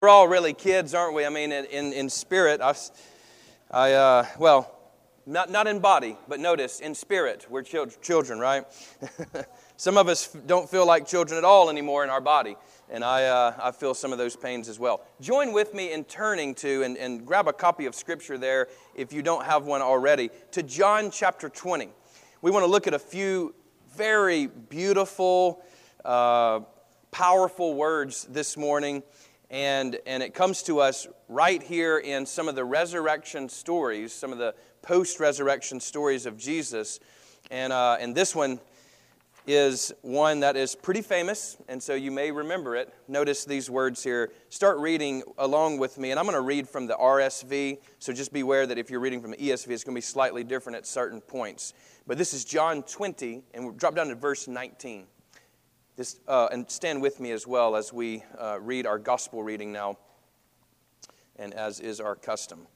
We're all really kids, aren't we? I mean, in, in spirit, I, I uh, well, not, not in body, but notice, in spirit, we're children, right? some of us don't feel like children at all anymore in our body, and I, uh, I feel some of those pains as well. Join with me in turning to, and, and grab a copy of Scripture there if you don't have one already, to John chapter 20. We want to look at a few very beautiful, uh, powerful words this morning and, and it comes to us right here in some of the resurrection stories, some of the post resurrection stories of Jesus. And, uh, and this one is one that is pretty famous, and so you may remember it. Notice these words here. Start reading along with me, and I'm going to read from the RSV, so just beware that if you're reading from the ESV, it's going to be slightly different at certain points. But this is John 20, and we'll drop down to verse 19. This, uh, and stand with me as well as we uh, read our gospel reading now, and as is our custom.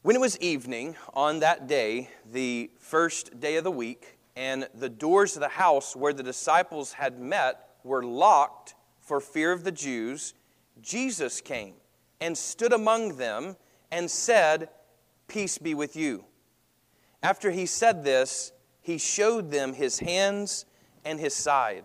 When it was evening on that day, the first day of the week, and the doors of the house where the disciples had met were locked for fear of the Jews, Jesus came and stood among them and said, Peace be with you. After he said this, he showed them his hands and his side.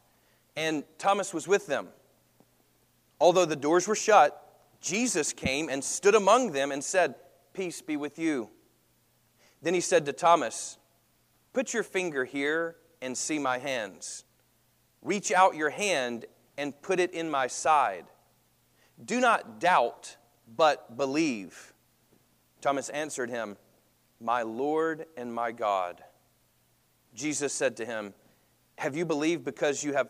and Thomas was with them. Although the doors were shut, Jesus came and stood among them and said, Peace be with you. Then he said to Thomas, Put your finger here and see my hands. Reach out your hand and put it in my side. Do not doubt, but believe. Thomas answered him, My Lord and my God. Jesus said to him, Have you believed because you have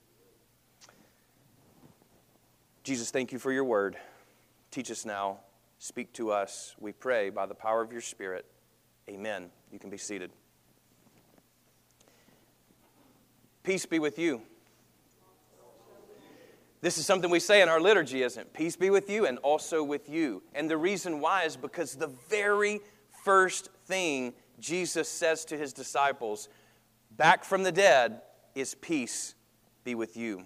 Jesus, thank you for your word. Teach us now. Speak to us, we pray, by the power of your Spirit. Amen. You can be seated. Peace be with you. This is something we say in our liturgy, isn't it? Peace be with you and also with you. And the reason why is because the very first thing Jesus says to his disciples back from the dead is peace be with you.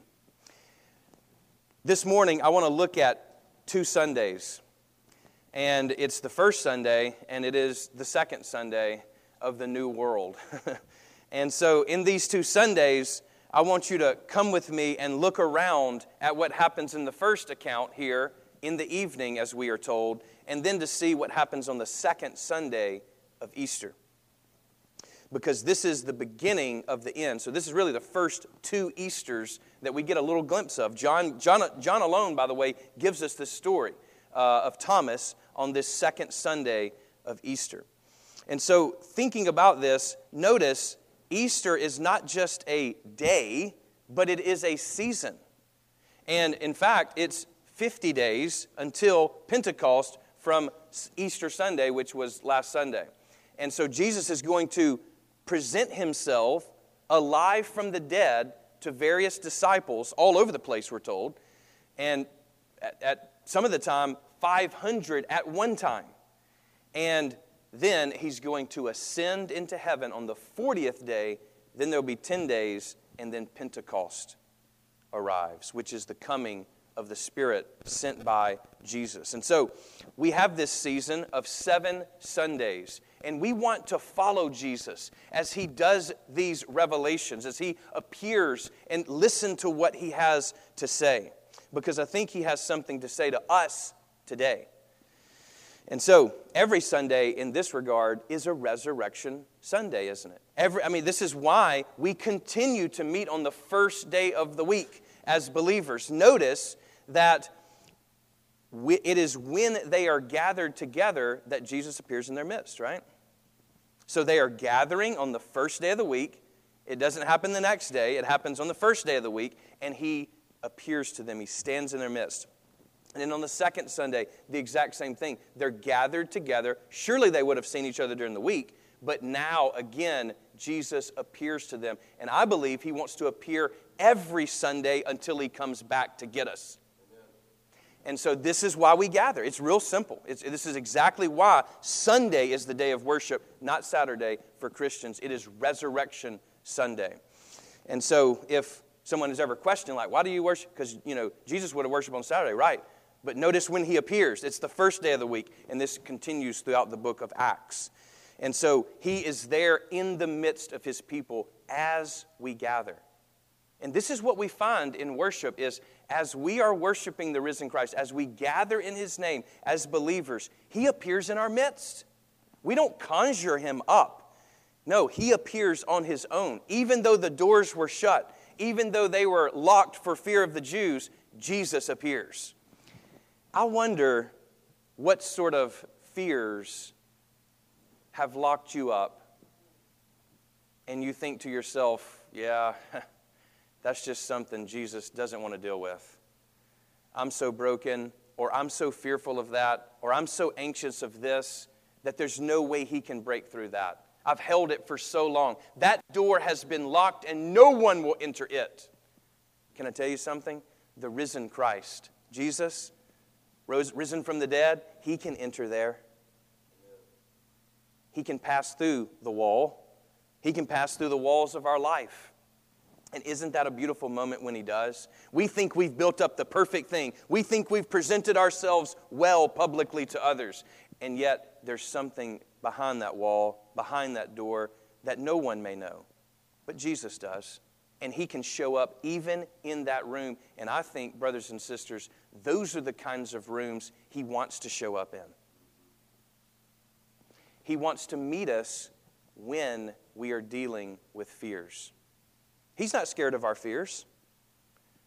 This morning, I want to look at two Sundays. And it's the first Sunday, and it is the second Sunday of the new world. and so, in these two Sundays, I want you to come with me and look around at what happens in the first account here in the evening, as we are told, and then to see what happens on the second Sunday of Easter because this is the beginning of the end. So, this is really the first two Easters that we get a little glimpse of. John, John, John alone, by the way, gives us this story uh, of Thomas on this second Sunday of Easter. And so, thinking about this, notice Easter is not just a day, but it is a season. And in fact, it's 50 days until Pentecost from Easter Sunday, which was last Sunday. And so Jesus is going to present himself alive from the dead to various disciples all over the place, we're told. And at, at some of the time, 500 at one time. And Then he's going to ascend into heaven on the 40th day. Then there'll be 10 days, and then Pentecost arrives, which is the coming of the Spirit sent by Jesus. And so we have this season of seven Sundays, and we want to follow Jesus as he does these revelations, as he appears and listen to what he has to say, because I think he has something to say to us today. And so, every Sunday in this regard is a resurrection Sunday, isn't it? Every, I mean, this is why we continue to meet on the first day of the week as believers. Notice that it is when they are gathered together that Jesus appears in their midst, right? So they are gathering on the first day of the week. It doesn't happen the next day, it happens on the first day of the week, and he appears to them. He stands in their midst. And then on the second Sunday, the exact same thing. They're gathered together. Surely they would have seen each other during the week, but now again, Jesus appears to them. And I believe he wants to appear every Sunday until he comes back to get us. And so this is why we gather. It's real simple. It's, this is exactly why Sunday is the day of worship, not Saturday for Christians. It is Resurrection Sunday. And so if someone has ever questioned, like, why do you worship? Because, you know, Jesus would have worshiped on Saturday, right? But notice when he appears, it's the first day of the week, and this continues throughout the book of Acts. And so he is there in the midst of his people as we gather. And this is what we find in worship is as we are worshiping the risen Christ, as we gather in his name as believers, he appears in our midst. We don't conjure him up. No, he appears on his own. Even though the doors were shut, even though they were locked for fear of the Jews, Jesus appears. I wonder what sort of fears have locked you up, and you think to yourself, yeah, that's just something Jesus doesn't want to deal with. I'm so broken, or I'm so fearful of that, or I'm so anxious of this that there's no way he can break through that. I've held it for so long. That door has been locked and no one will enter it. Can I tell you something? The risen Christ, Jesus, rose, risen from the dead, he can enter there. He can pass through the wall, He can pass through the walls of our life. And isn't that a beautiful moment when He does? We think we've built up the perfect thing. We think we've presented ourselves well publicly to others. And yet, there's something behind that wall, behind that door, that no one may know. But Jesus does. And He can show up even in that room. And I think, brothers and sisters, those are the kinds of rooms He wants to show up in. He wants to meet us when we are dealing with fears. He's not scared of our fears.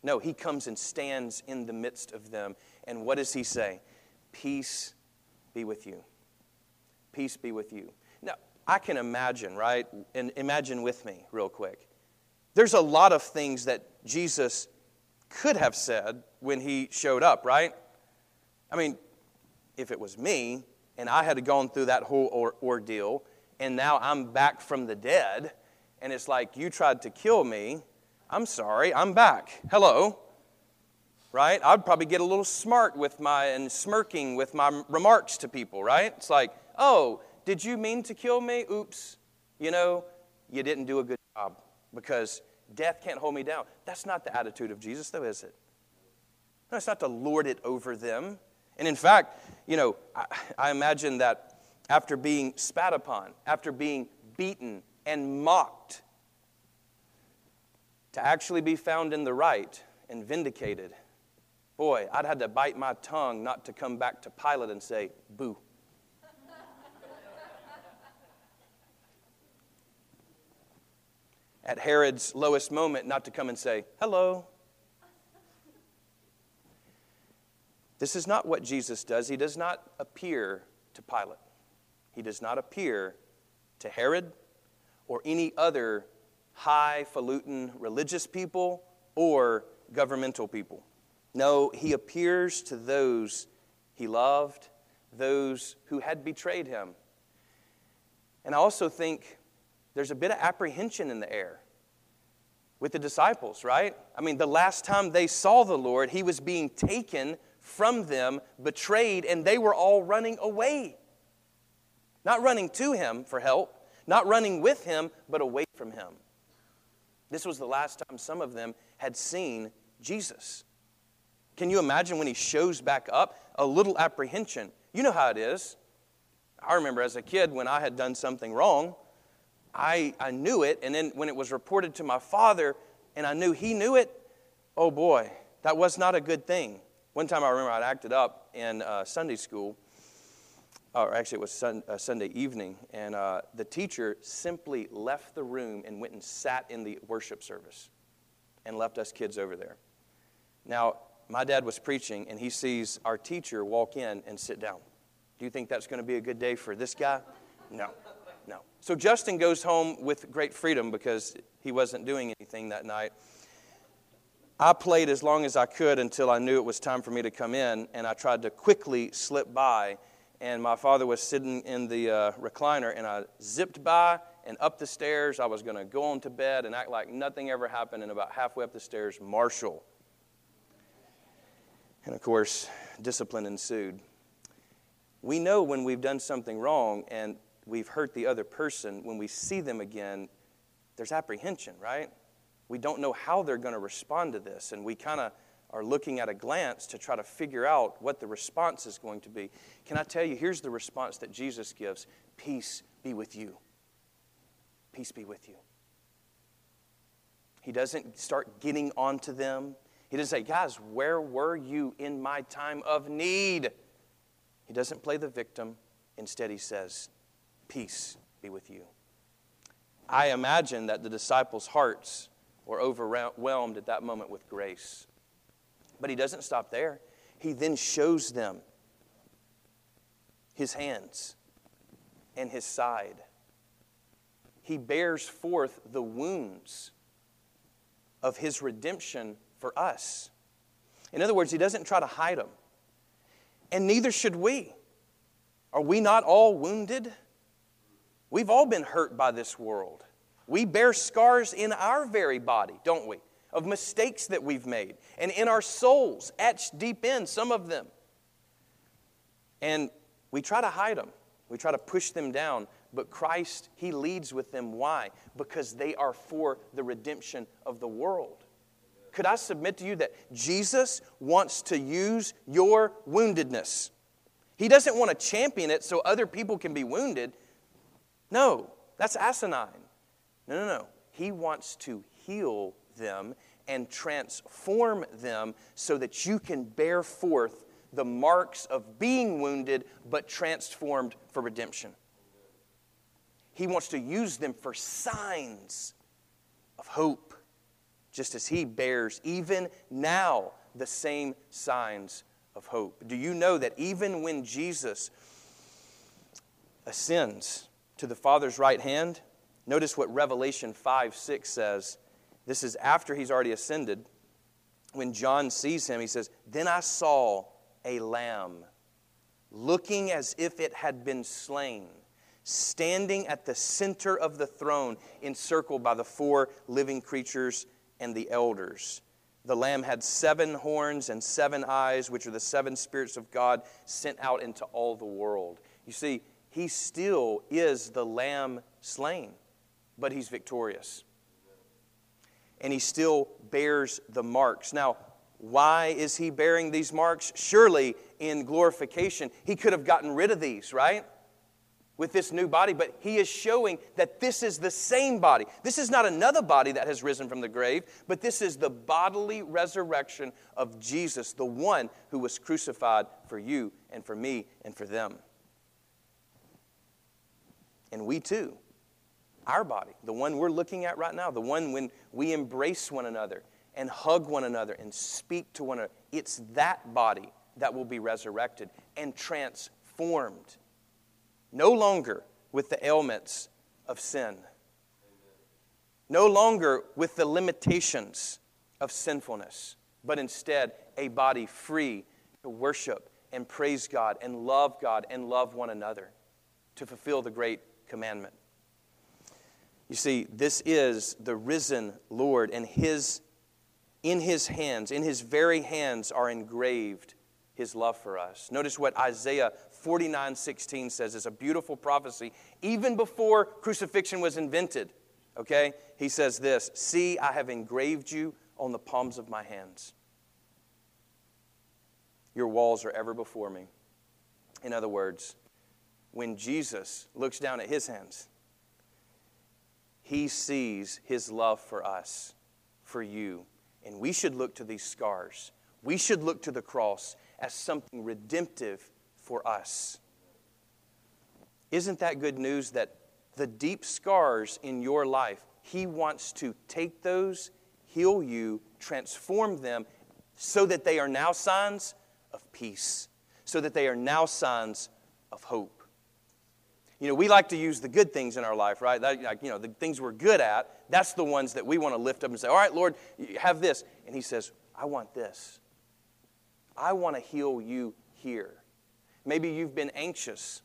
No, He comes and stands in the midst of them. And what does He say? Peace be with you. Peace be with you. Now, I can imagine, right? And imagine with me, real quick. There's a lot of things that Jesus could have said when he showed up, right? I mean, if it was me, and I had gone through that whole or- ordeal, and now I'm back from the dead, and it's like, you tried to kill me. I'm sorry, I'm back. Hello. Right? I'd probably get a little smart with my and smirking with my remarks to people, right? It's like, oh, did you mean to kill me? Oops. You know, you didn't do a good job because death can't hold me down. That's not the attitude of Jesus, though, is it? No, it's not to lord it over them. And in fact, you know, I, I imagine that after being spat upon, after being beaten and mocked, to actually be found in the right and vindicated, boy, I'd had to bite my tongue not to come back to Pilate and say, boo. At Herod's lowest moment, not to come and say, hello. This is not what Jesus does. He does not appear to Pilate, he does not appear to Herod or any other highfalutin religious people or governmental people. No, he appears to those he loved, those who had betrayed him. And I also think there's a bit of apprehension in the air with the disciples, right? I mean, the last time they saw the Lord, he was being taken from them, betrayed, and they were all running away. Not running to him for help, not running with him, but away from him. This was the last time some of them had seen Jesus. Can you imagine when he shows back up? A little apprehension. You know how it is. I remember as a kid when I had done something wrong, I, I knew it, and then when it was reported to my father and I knew he knew it, oh boy, that was not a good thing. One time I remember I'd acted up in uh, Sunday school, or actually it was sun, uh, Sunday evening, and uh, the teacher simply left the room and went and sat in the worship service and left us kids over there. Now, my dad was preaching, and he sees our teacher walk in and sit down. Do you think that's going to be a good day for this guy? No, no. So Justin goes home with great freedom because he wasn't doing anything that night. I played as long as I could until I knew it was time for me to come in, and I tried to quickly slip by. And my father was sitting in the uh, recliner, and I zipped by and up the stairs. I was going to go on to bed and act like nothing ever happened. And about halfway up the stairs, Marshall. And of course, discipline ensued. We know when we've done something wrong and we've hurt the other person, when we see them again, there's apprehension, right? We don't know how they're going to respond to this, and we kind of are looking at a glance to try to figure out what the response is going to be. Can I tell you, here's the response that Jesus gives Peace be with you. Peace be with you. He doesn't start getting onto them. He doesn't say, Guys, where were you in my time of need? He doesn't play the victim. Instead, he says, Peace be with you. I imagine that the disciples' hearts were overwhelmed at that moment with grace. But he doesn't stop there. He then shows them his hands and his side. He bears forth the wounds of his redemption for us. In other words, he doesn't try to hide them and neither should we. Are we not all wounded? We've all been hurt by this world. We bear scars in our very body, don't we? Of mistakes that we've made, and in our souls, etched deep in, some of them. And we try to hide them, we try to push them down, but Christ, He leads with them. Why? Because they are for the redemption of the world. Could I submit to you that Jesus wants to use your woundedness? He doesn't want to champion it so other people can be wounded. No, that's asinine. No, no, no. He wants to heal them and transform them so that you can bear forth the marks of being wounded but transformed for redemption. He wants to use them for signs of hope just as he bears even now the same signs of hope. Do you know that even when Jesus ascends to the Father's right hand, notice what Revelation 5 6 says. This is after he's already ascended. When John sees him, he says, Then I saw a lamb looking as if it had been slain, standing at the center of the throne, encircled by the four living creatures and the elders. The Lamb had seven horns and seven eyes, which are the seven spirits of God sent out into all the world. You see, he still is the Lamb slain, but he's victorious. And he still bears the marks. Now, why is he bearing these marks? Surely in glorification, he could have gotten rid of these, right? with this new body, but he is showing that this is the same body. This is not another body that has risen from the grave, but this is the bodily resurrection of Jesus, the one who was crucified for you and for me and for them. And we too, our body, the one we're looking at right now, the one when we embrace one another and hug one another and speak to one another, it's that body that will be resurrected and transformed no longer with the ailments of sin. No longer with the limitations of sinfulness, but instead a body free to worship and praise God and love God and love one another to fulfill the great commandment. You see, this is the risen Lord, and his, in his hands, in his very hands, are engraved his love for us. Notice what Isaiah 49 16 says it's a beautiful prophecy. Even before crucifixion was invented, okay? He says this See, I have engraved you on the palms of my hands. Your walls are ever before me. In other words, when Jesus looks down at his hands, he sees his love for us, for you. And we should look to these scars. We should look to the cross as something redemptive for us. Isn't that good news that the deep scars in your life, He wants to take those, heal you, transform them, so that they are now signs of peace, so that they are now signs of hope. You know, we like to use the good things in our life, right? That, like, you know, the things we're good at, that's the ones that we want to lift up and say, All right, Lord, have this. And He says, I want this. I want to heal you here. Maybe you've been anxious.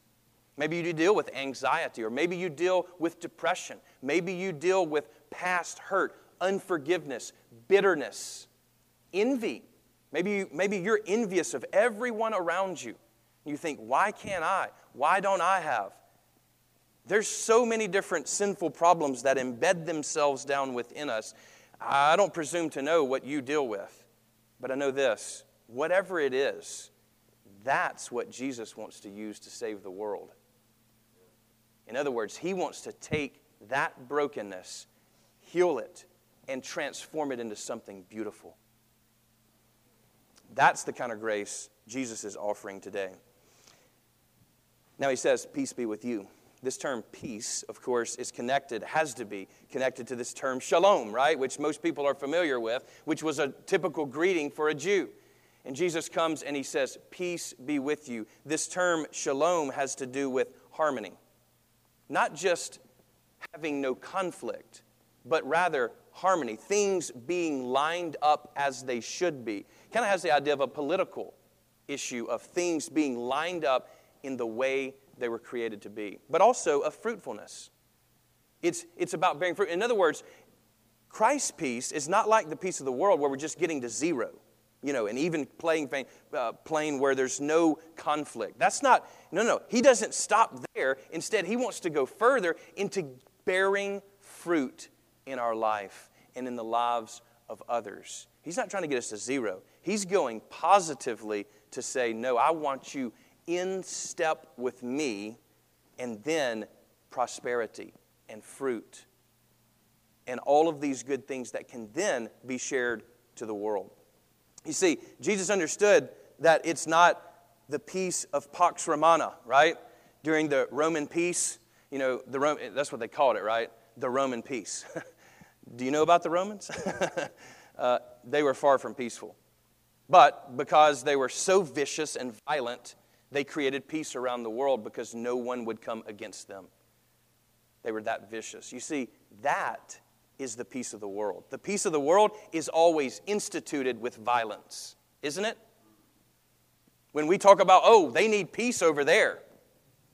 Maybe you deal with anxiety, or maybe you deal with depression. Maybe you deal with past hurt, unforgiveness, bitterness, envy. Maybe, you, maybe you're envious of everyone around you. You think, why can't I? Why don't I have? There's so many different sinful problems that embed themselves down within us. I don't presume to know what you deal with, but I know this whatever it is, that's what Jesus wants to use to save the world. In other words, He wants to take that brokenness, heal it, and transform it into something beautiful. That's the kind of grace Jesus is offering today. Now He says, Peace be with you. This term peace, of course, is connected, has to be connected to this term shalom, right? Which most people are familiar with, which was a typical greeting for a Jew. And Jesus comes and he says, Peace be with you. This term shalom has to do with harmony. Not just having no conflict, but rather harmony, things being lined up as they should be. Kind of has the idea of a political issue of things being lined up in the way they were created to be, but also of fruitfulness. It's, it's about bearing fruit. In other words, Christ's peace is not like the peace of the world where we're just getting to zero you know, and even playing uh, plane where there's no conflict. That's not, no, no. He doesn't stop there. Instead, he wants to go further into bearing fruit in our life and in the lives of others. He's not trying to get us to zero. He's going positively to say, no, I want you in step with me, and then prosperity and fruit and all of these good things that can then be shared to the world. You see, Jesus understood that it's not the peace of Pax Romana, right? During the Roman peace, you know, the that's what they called it, right? The Roman peace. Do you know about the Romans? uh, they were far from peaceful. But because they were so vicious and violent, they created peace around the world because no one would come against them. They were that vicious. You see, that is the peace of the world. The peace of the world is always instituted with violence, isn't it? When we talk about, oh, they need peace over there,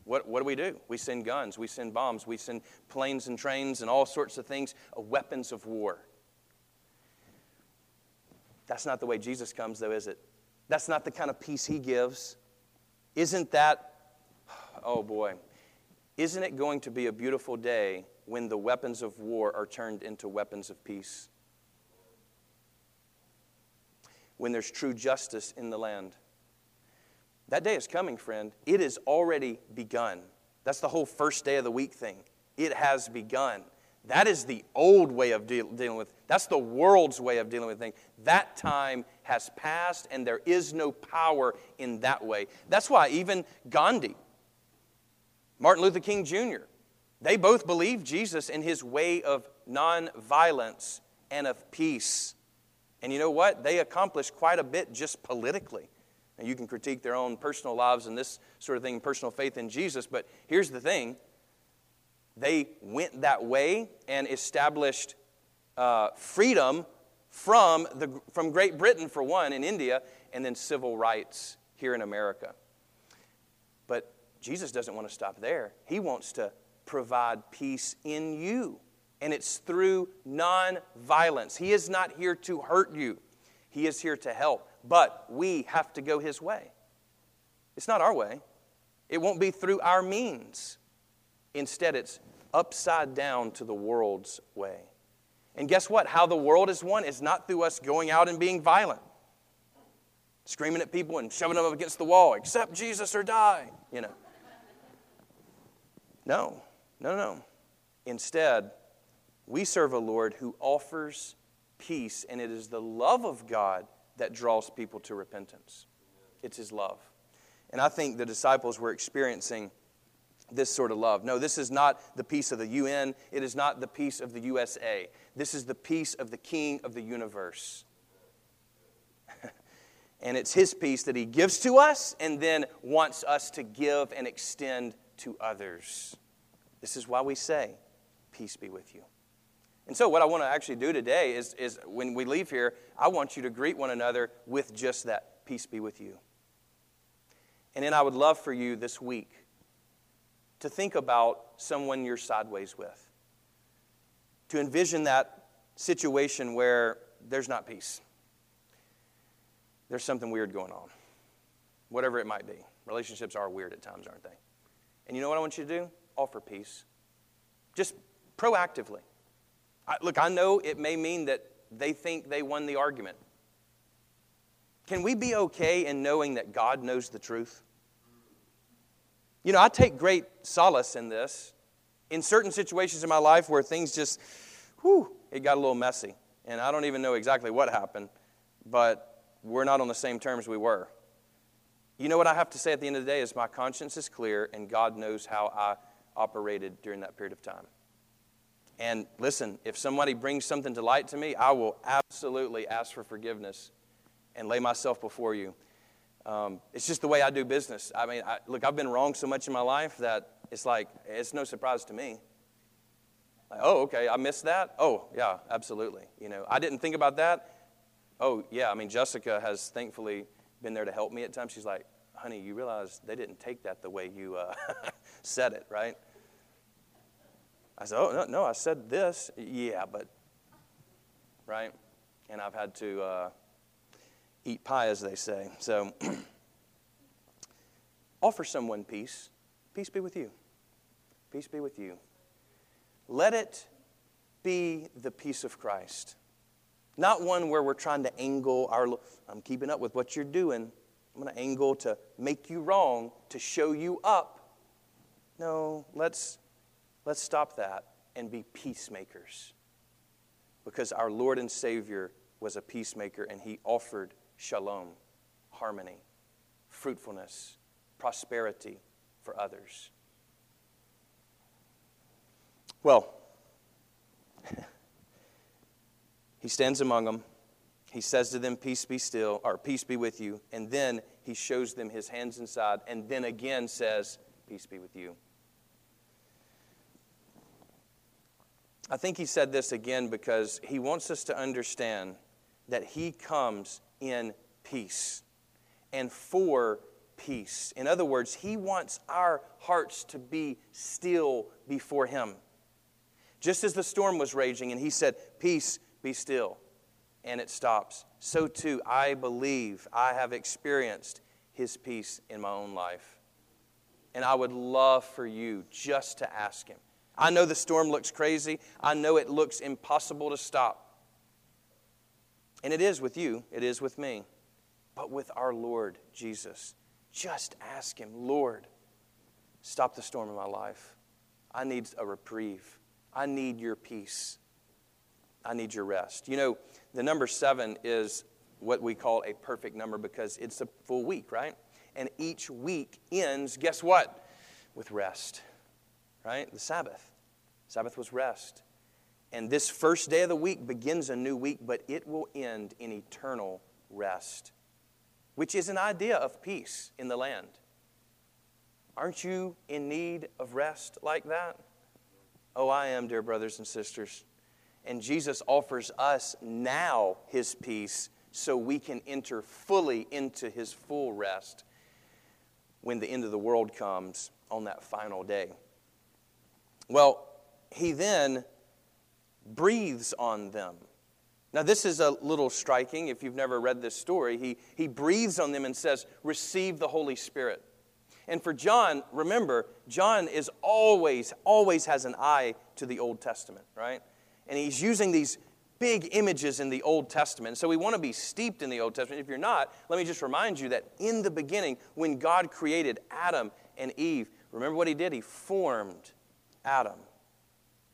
what, what do we do? We send guns, we send bombs, we send planes and trains and all sorts of things, uh, weapons of war. That's not the way Jesus comes, though, is it? That's not the kind of peace he gives. Isn't that, oh boy, isn't it going to be a beautiful day when the weapons of war are turned into weapons of peace. When there's true justice in the land. That day is coming, friend. It has already begun. That's the whole first day of the week thing. It has begun. That is the old way of deal, dealing with. That's the world's way of dealing with things. That time has passed, and there is no power in that way. That's why even Gandhi, Martin Luther King Jr., they both believed Jesus in his way of nonviolence and of peace. And you know what? They accomplished quite a bit just politically. And you can critique their own personal lives and this sort of thing, personal faith in Jesus, but here's the thing they went that way and established uh, freedom from, the, from Great Britain, for one, in India, and then civil rights here in America. But Jesus doesn't want to stop there. He wants to provide peace in you. And it's through non-violence. He is not here to hurt you, He is here to help. But we have to go His way. It's not our way, It won't be through our means. Instead, it's upside down to the world's way. And guess what? How the world is won is not through us going out and being violent, screaming at people and shoving them up against the wall, accept Jesus or die, you know. No, no, no. Instead, we serve a Lord who offers peace, and it is the love of God that draws people to repentance. It's His love. And I think the disciples were experiencing this sort of love. No, this is not the peace of the UN. It is not the peace of the USA. This is the peace of the King of the universe. and it's His peace that He gives to us and then wants us to give and extend to others. This is why we say, Peace be with you. And so, what I want to actually do today is, is when we leave here, I want you to greet one another with just that peace be with you. And then I would love for you this week to think about someone you're sideways with, to envision that situation where there's not peace. There's something weird going on, whatever it might be. Relationships are weird at times, aren't they? And you know what I want you to do? Offer peace. Just proactively. I, look, I know it may mean that they think they won the argument. Can we be okay in knowing that God knows the truth? You know, I take great solace in this. In certain situations in my life where things just, whew, it got a little messy. And I don't even know exactly what happened, but we're not on the same terms we were. You know what I have to say at the end of the day is my conscience is clear and God knows how I operated during that period of time. And listen, if somebody brings something to light to me, I will absolutely ask for forgiveness and lay myself before you. Um, it's just the way I do business. I mean, I, look, I've been wrong so much in my life that it's like, it's no surprise to me. Like, oh, okay, I missed that? Oh, yeah, absolutely. You know, I didn't think about that. Oh, yeah, I mean, Jessica has thankfully been there to help me at times. She's like, honey, you realize they didn't take that the way you uh, said it, right? I said, oh, no, no, I said this. Yeah, but, right? And I've had to uh, eat pie, as they say. So, offer someone peace. Peace be with you. Peace be with you. Let it be the peace of Christ. Not one where we're trying to angle our, I'm keeping up with what you're doing. I'm going to angle to make you wrong, to show you up. No, let's, let's stop that and be peacemakers. Because our Lord and Savior was a peacemaker and he offered shalom, harmony, fruitfulness, prosperity for others. Well, he stands among them. He says to them, Peace be still, or peace be with you. And then he shows them his hands inside, and then again says, Peace be with you. I think he said this again because he wants us to understand that he comes in peace and for peace. In other words, He wants our hearts to be still before Him. Just as the storm was raging and He said, Peace, be still, and it stops, so too I believe I have experienced His peace in my own life. And I would love for you just to ask Him. I know the storm looks crazy, I know it looks impossible to stop. And it is with you, it is with me. But with our Lord Jesus, just ask Him, Lord, stop the storm in my life. I need a reprieve. I need your peace. I need your rest. You know, the number seven is what we call a perfect number because it's a full week, right? And each week ends, guess what? With rest, right? The Sabbath. Sabbath was rest. And this first day of the week begins a new week, but it will end in eternal rest, which is an idea of peace in the land. Aren't you in need of rest like that? Oh, I am, dear brothers and sisters. And Jesus offers us now his peace so we can enter fully into his full rest when the end of the world comes on that final day. Well, he then breathes on them. Now, this is a little striking if you've never read this story. He, he breathes on them and says, Receive the Holy Spirit. And for John, remember, John is always, always has an eye to the Old Testament, right? And he's using these big images in the Old Testament. So we want to be steeped in the Old Testament. If you're not, let me just remind you that in the beginning, when God created Adam and Eve, remember what he did? He formed Adam.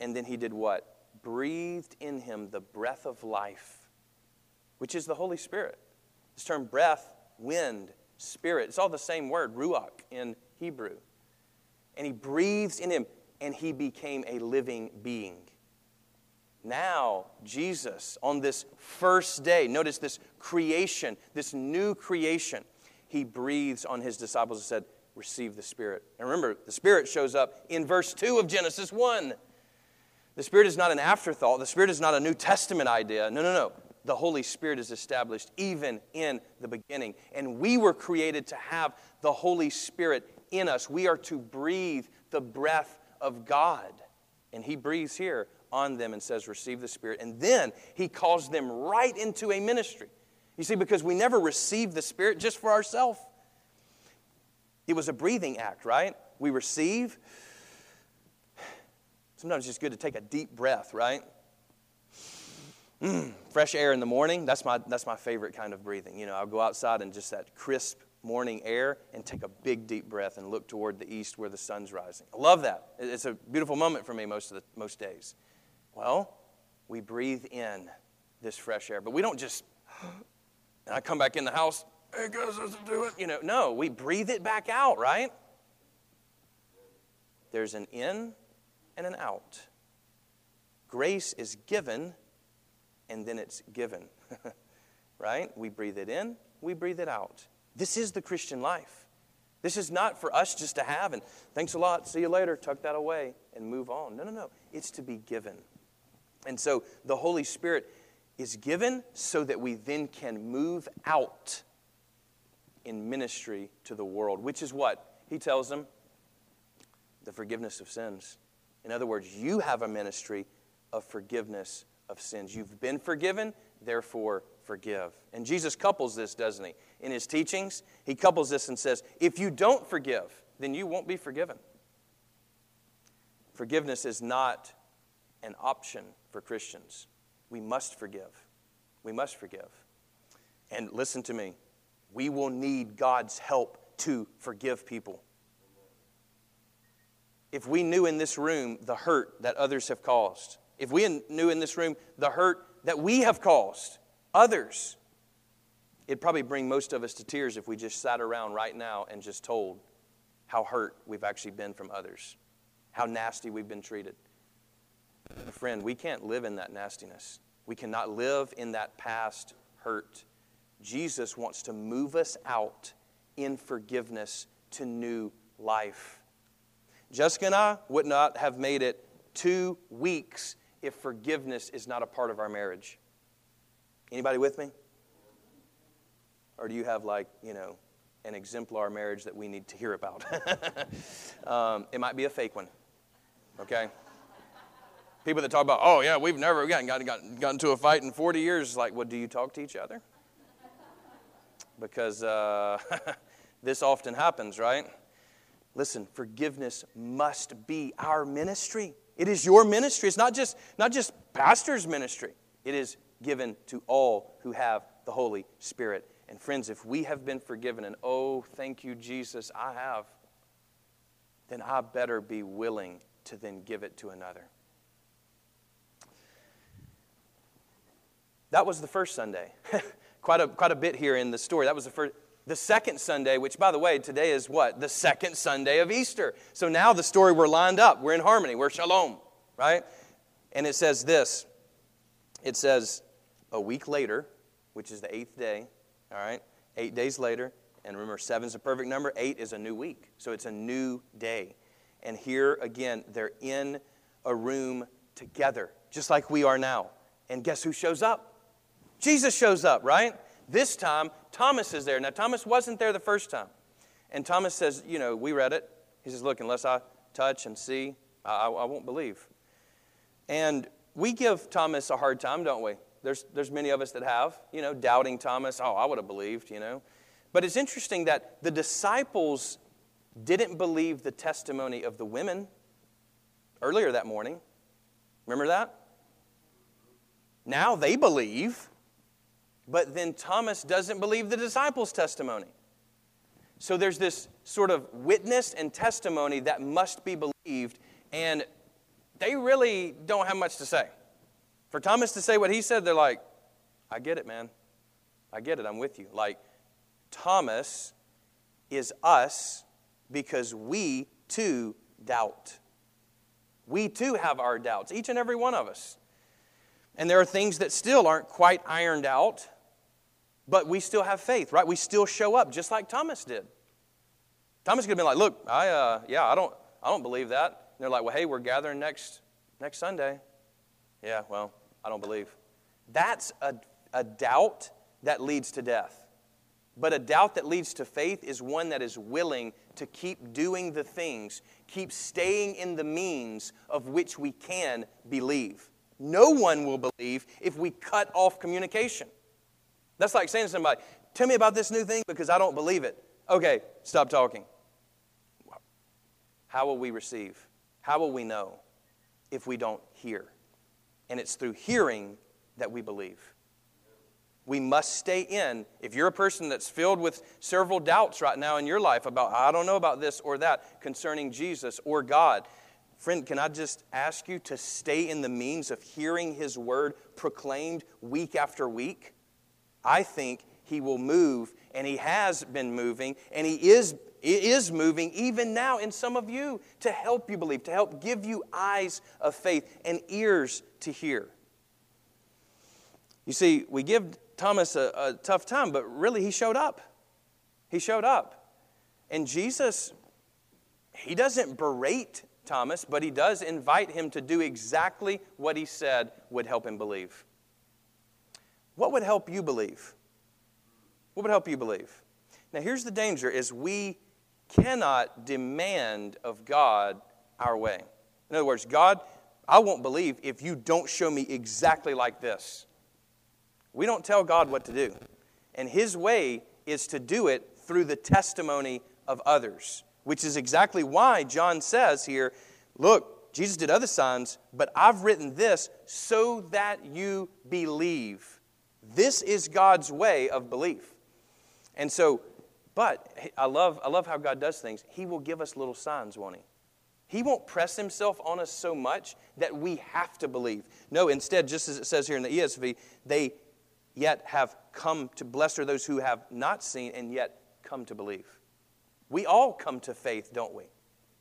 And then he did what? Breathed in him the breath of life, which is the Holy Spirit. This term breath, wind, spirit, it's all the same word, ruach in Hebrew. And he breathes in him, and he became a living being. Now, Jesus, on this first day, notice this creation, this new creation, he breathes on his disciples and said, Receive the Spirit. And remember, the Spirit shows up in verse 2 of Genesis 1. The Spirit is not an afterthought, the Spirit is not a New Testament idea. No, no, no. The Holy Spirit is established even in the beginning. And we were created to have the Holy Spirit in us. We are to breathe the breath of God. And He breathes here on them and says, Receive the Spirit. And then he calls them right into a ministry. You see, because we never receive the Spirit just for ourselves. It was a breathing act, right? We receive. Sometimes it's just good to take a deep breath, right? Mm, fresh air in the morning, that's my, that's my favorite kind of breathing. You know, I'll go outside and just that crisp morning air and take a big deep breath and look toward the east where the sun's rising. I love that. It's a beautiful moment for me most of the most days. Well, we breathe in this fresh air, but we don't just, and I come back in the house, hey guys, let's do it. You know, no, we breathe it back out, right? There's an in and an out. Grace is given and then it's given, right? We breathe it in, we breathe it out. This is the Christian life. This is not for us just to have and thanks a lot, see you later, tuck that away and move on. No, no, no. It's to be given. And so the Holy Spirit is given so that we then can move out in ministry to the world, which is what? He tells them the forgiveness of sins. In other words, you have a ministry of forgiveness of sins. You've been forgiven, therefore forgive. And Jesus couples this, doesn't he? In his teachings, he couples this and says, if you don't forgive, then you won't be forgiven. Forgiveness is not an option for Christians. We must forgive. We must forgive. And listen to me, we will need God's help to forgive people. If we knew in this room the hurt that others have caused, if we knew in this room the hurt that we have caused others, it'd probably bring most of us to tears if we just sat around right now and just told how hurt we've actually been from others, how nasty we've been treated. Friend, we can't live in that nastiness. We cannot live in that past hurt. Jesus wants to move us out in forgiveness to new life. Jessica and I would not have made it two weeks if forgiveness is not a part of our marriage. Anybody with me? Or do you have, like, you know, an exemplar marriage that we need to hear about? um, it might be a fake one, okay? People that talk about, oh, yeah, we've never gotten, gotten, gotten, into a fight in 40 years. Like, well, do you talk to each other? Because uh, this often happens, right? Listen, forgiveness must be our ministry. It is your ministry. It's not just, not just pastor's ministry. It is given to all who have the Holy Spirit. And friends, if we have been forgiven, and oh, thank you, Jesus, I have, then I better be willing to then give it to another. That was the first Sunday. quite, a, quite a bit here in the story. That was the first. The second Sunday, which by the way, today is what? The second Sunday of Easter. So now the story, we're lined up. We're in harmony. We're shalom, right? And it says this it says, a week later, which is the eighth day, all right? Eight days later, and remember, seven is a perfect number, eight is a new week. So it's a new day. And here again, they're in a room together, just like we are now. And guess who shows up? Jesus shows up, right? This time, Thomas is there. Now, Thomas wasn't there the first time. And Thomas says, You know, we read it. He says, Look, unless I touch and see, I, I won't believe. And we give Thomas a hard time, don't we? There's, there's many of us that have, you know, doubting Thomas. Oh, I would have believed, you know. But it's interesting that the disciples didn't believe the testimony of the women earlier that morning. Remember that? Now they believe, but then Thomas doesn't believe the disciples' testimony. So there's this sort of witness and testimony that must be believed, and they really don't have much to say. For Thomas to say what he said, they're like, I get it, man. I get it. I'm with you. Like, Thomas is us because we too doubt. We too have our doubts, each and every one of us. And there are things that still aren't quite ironed out, but we still have faith, right? We still show up just like Thomas did. Thomas could have been like, "Look, I, uh, yeah, I don't, I don't believe that." And they're like, "Well, hey, we're gathering next, next Sunday." Yeah, well, I don't believe. That's a, a doubt that leads to death. But a doubt that leads to faith is one that is willing to keep doing the things, keep staying in the means of which we can believe. No one will believe if we cut off communication. That's like saying to somebody, Tell me about this new thing because I don't believe it. Okay, stop talking. How will we receive? How will we know if we don't hear? And it's through hearing that we believe. We must stay in. If you're a person that's filled with several doubts right now in your life about, I don't know about this or that concerning Jesus or God, friend, can I just ask you to stay in the means of hearing His word proclaimed week after week? I think He will move, and He has been moving, and He is, is moving even now in some of you to help you believe, to help give you eyes of faith and ears to hear. You see, we give Thomas a, a tough time, but really he showed up. He showed up. And Jesus, he doesn't berate Thomas, but he does invite him to do exactly what he said would help him believe. What would help you believe? What would help you believe? Now here's the danger is we cannot demand of God our way. In other words, God, I won't believe if you don't show me exactly like this. We don't tell God what to do. And His way is to do it through the testimony of others, which is exactly why John says here look, Jesus did other signs, but I've written this so that you believe. This is God's way of belief. And so, but I love, I love how God does things. He will give us little signs, won't He? He won't press himself on us so much that we have to believe. No, instead, just as it says here in the ESV, they yet have come to blessed are those who have not seen and yet come to believe. We all come to faith, don't we?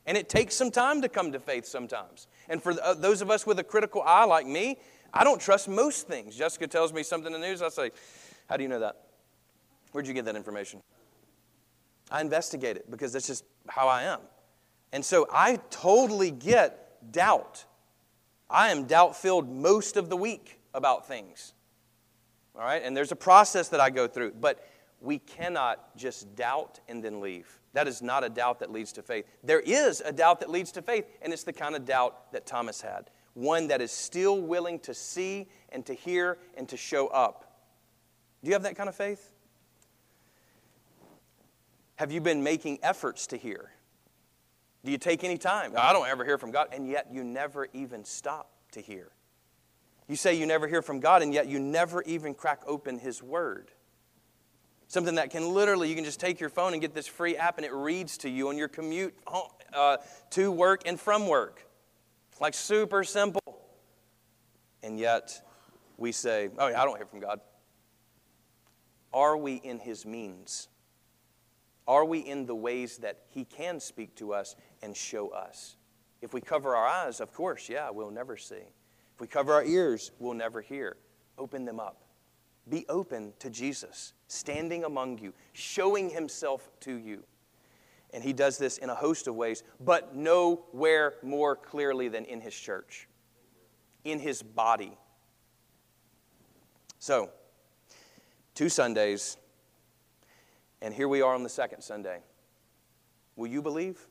And it takes some time to come to faith sometimes. And for uh, those of us with a critical eye like me, I don't trust most things. Jessica tells me something in the news, I say, How do you know that? Where'd you get that information? I investigate it because that's just how I am. And so I totally get doubt. I am doubt filled most of the week about things. All right? And there's a process that I go through. But we cannot just doubt and then leave. That is not a doubt that leads to faith. There is a doubt that leads to faith, and it's the kind of doubt that Thomas had one that is still willing to see and to hear and to show up. Do you have that kind of faith? Have you been making efforts to hear? Do you take any time? I don't ever hear from God, and yet you never even stop to hear. You say you never hear from God, and yet you never even crack open His Word. Something that can literally, you can just take your phone and get this free app, and it reads to you on your commute uh, to work and from work. Like super simple. And yet we say, oh, yeah, I don't hear from God. Are we in His means? Are we in the ways that He can speak to us and show us? If we cover our eyes, of course, yeah, we'll never see. If we cover our ears, we'll never hear. Open them up. Be open to Jesus, standing among you, showing himself to you. And he does this in a host of ways, but nowhere more clearly than in his church, in his body. So, two Sundays, and here we are on the second Sunday. Will you believe?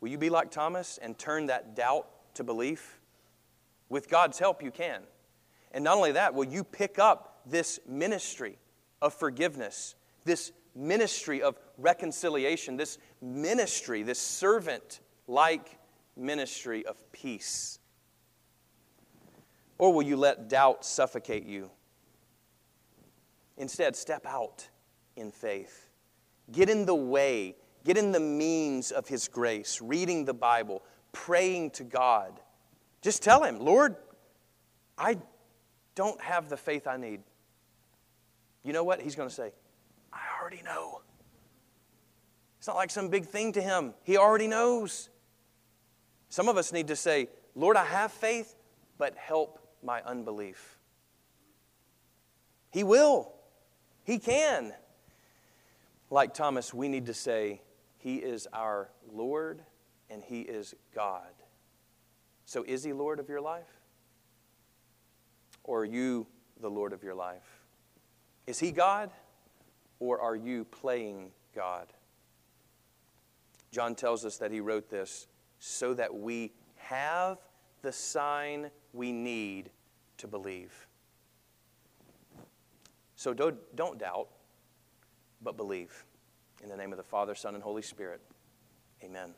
Will you be like Thomas and turn that doubt to belief? With God's help, you can. And not only that, will you pick up this ministry of forgiveness, this ministry of reconciliation, this ministry, this servant like ministry of peace? Or will you let doubt suffocate you? Instead, step out in faith. Get in the way, get in the means of His grace, reading the Bible, praying to God. Just tell Him, Lord, I don't have the faith I need. You know what? He's going to say, already know. It's not like some big thing to Him, He already knows. Some of us need to say, Lord, I have faith, but help my unbelief. He will. He can. Like Thomas, we need to say, He is our Lord and He is God. So, is He Lord of your life? Or are you the Lord of your life? Is He God? Or are you playing God? John tells us that he wrote this so that we have the sign we need to believe. So don't, don't doubt, but believe. In the name of the Father, Son, and Holy Spirit, amen.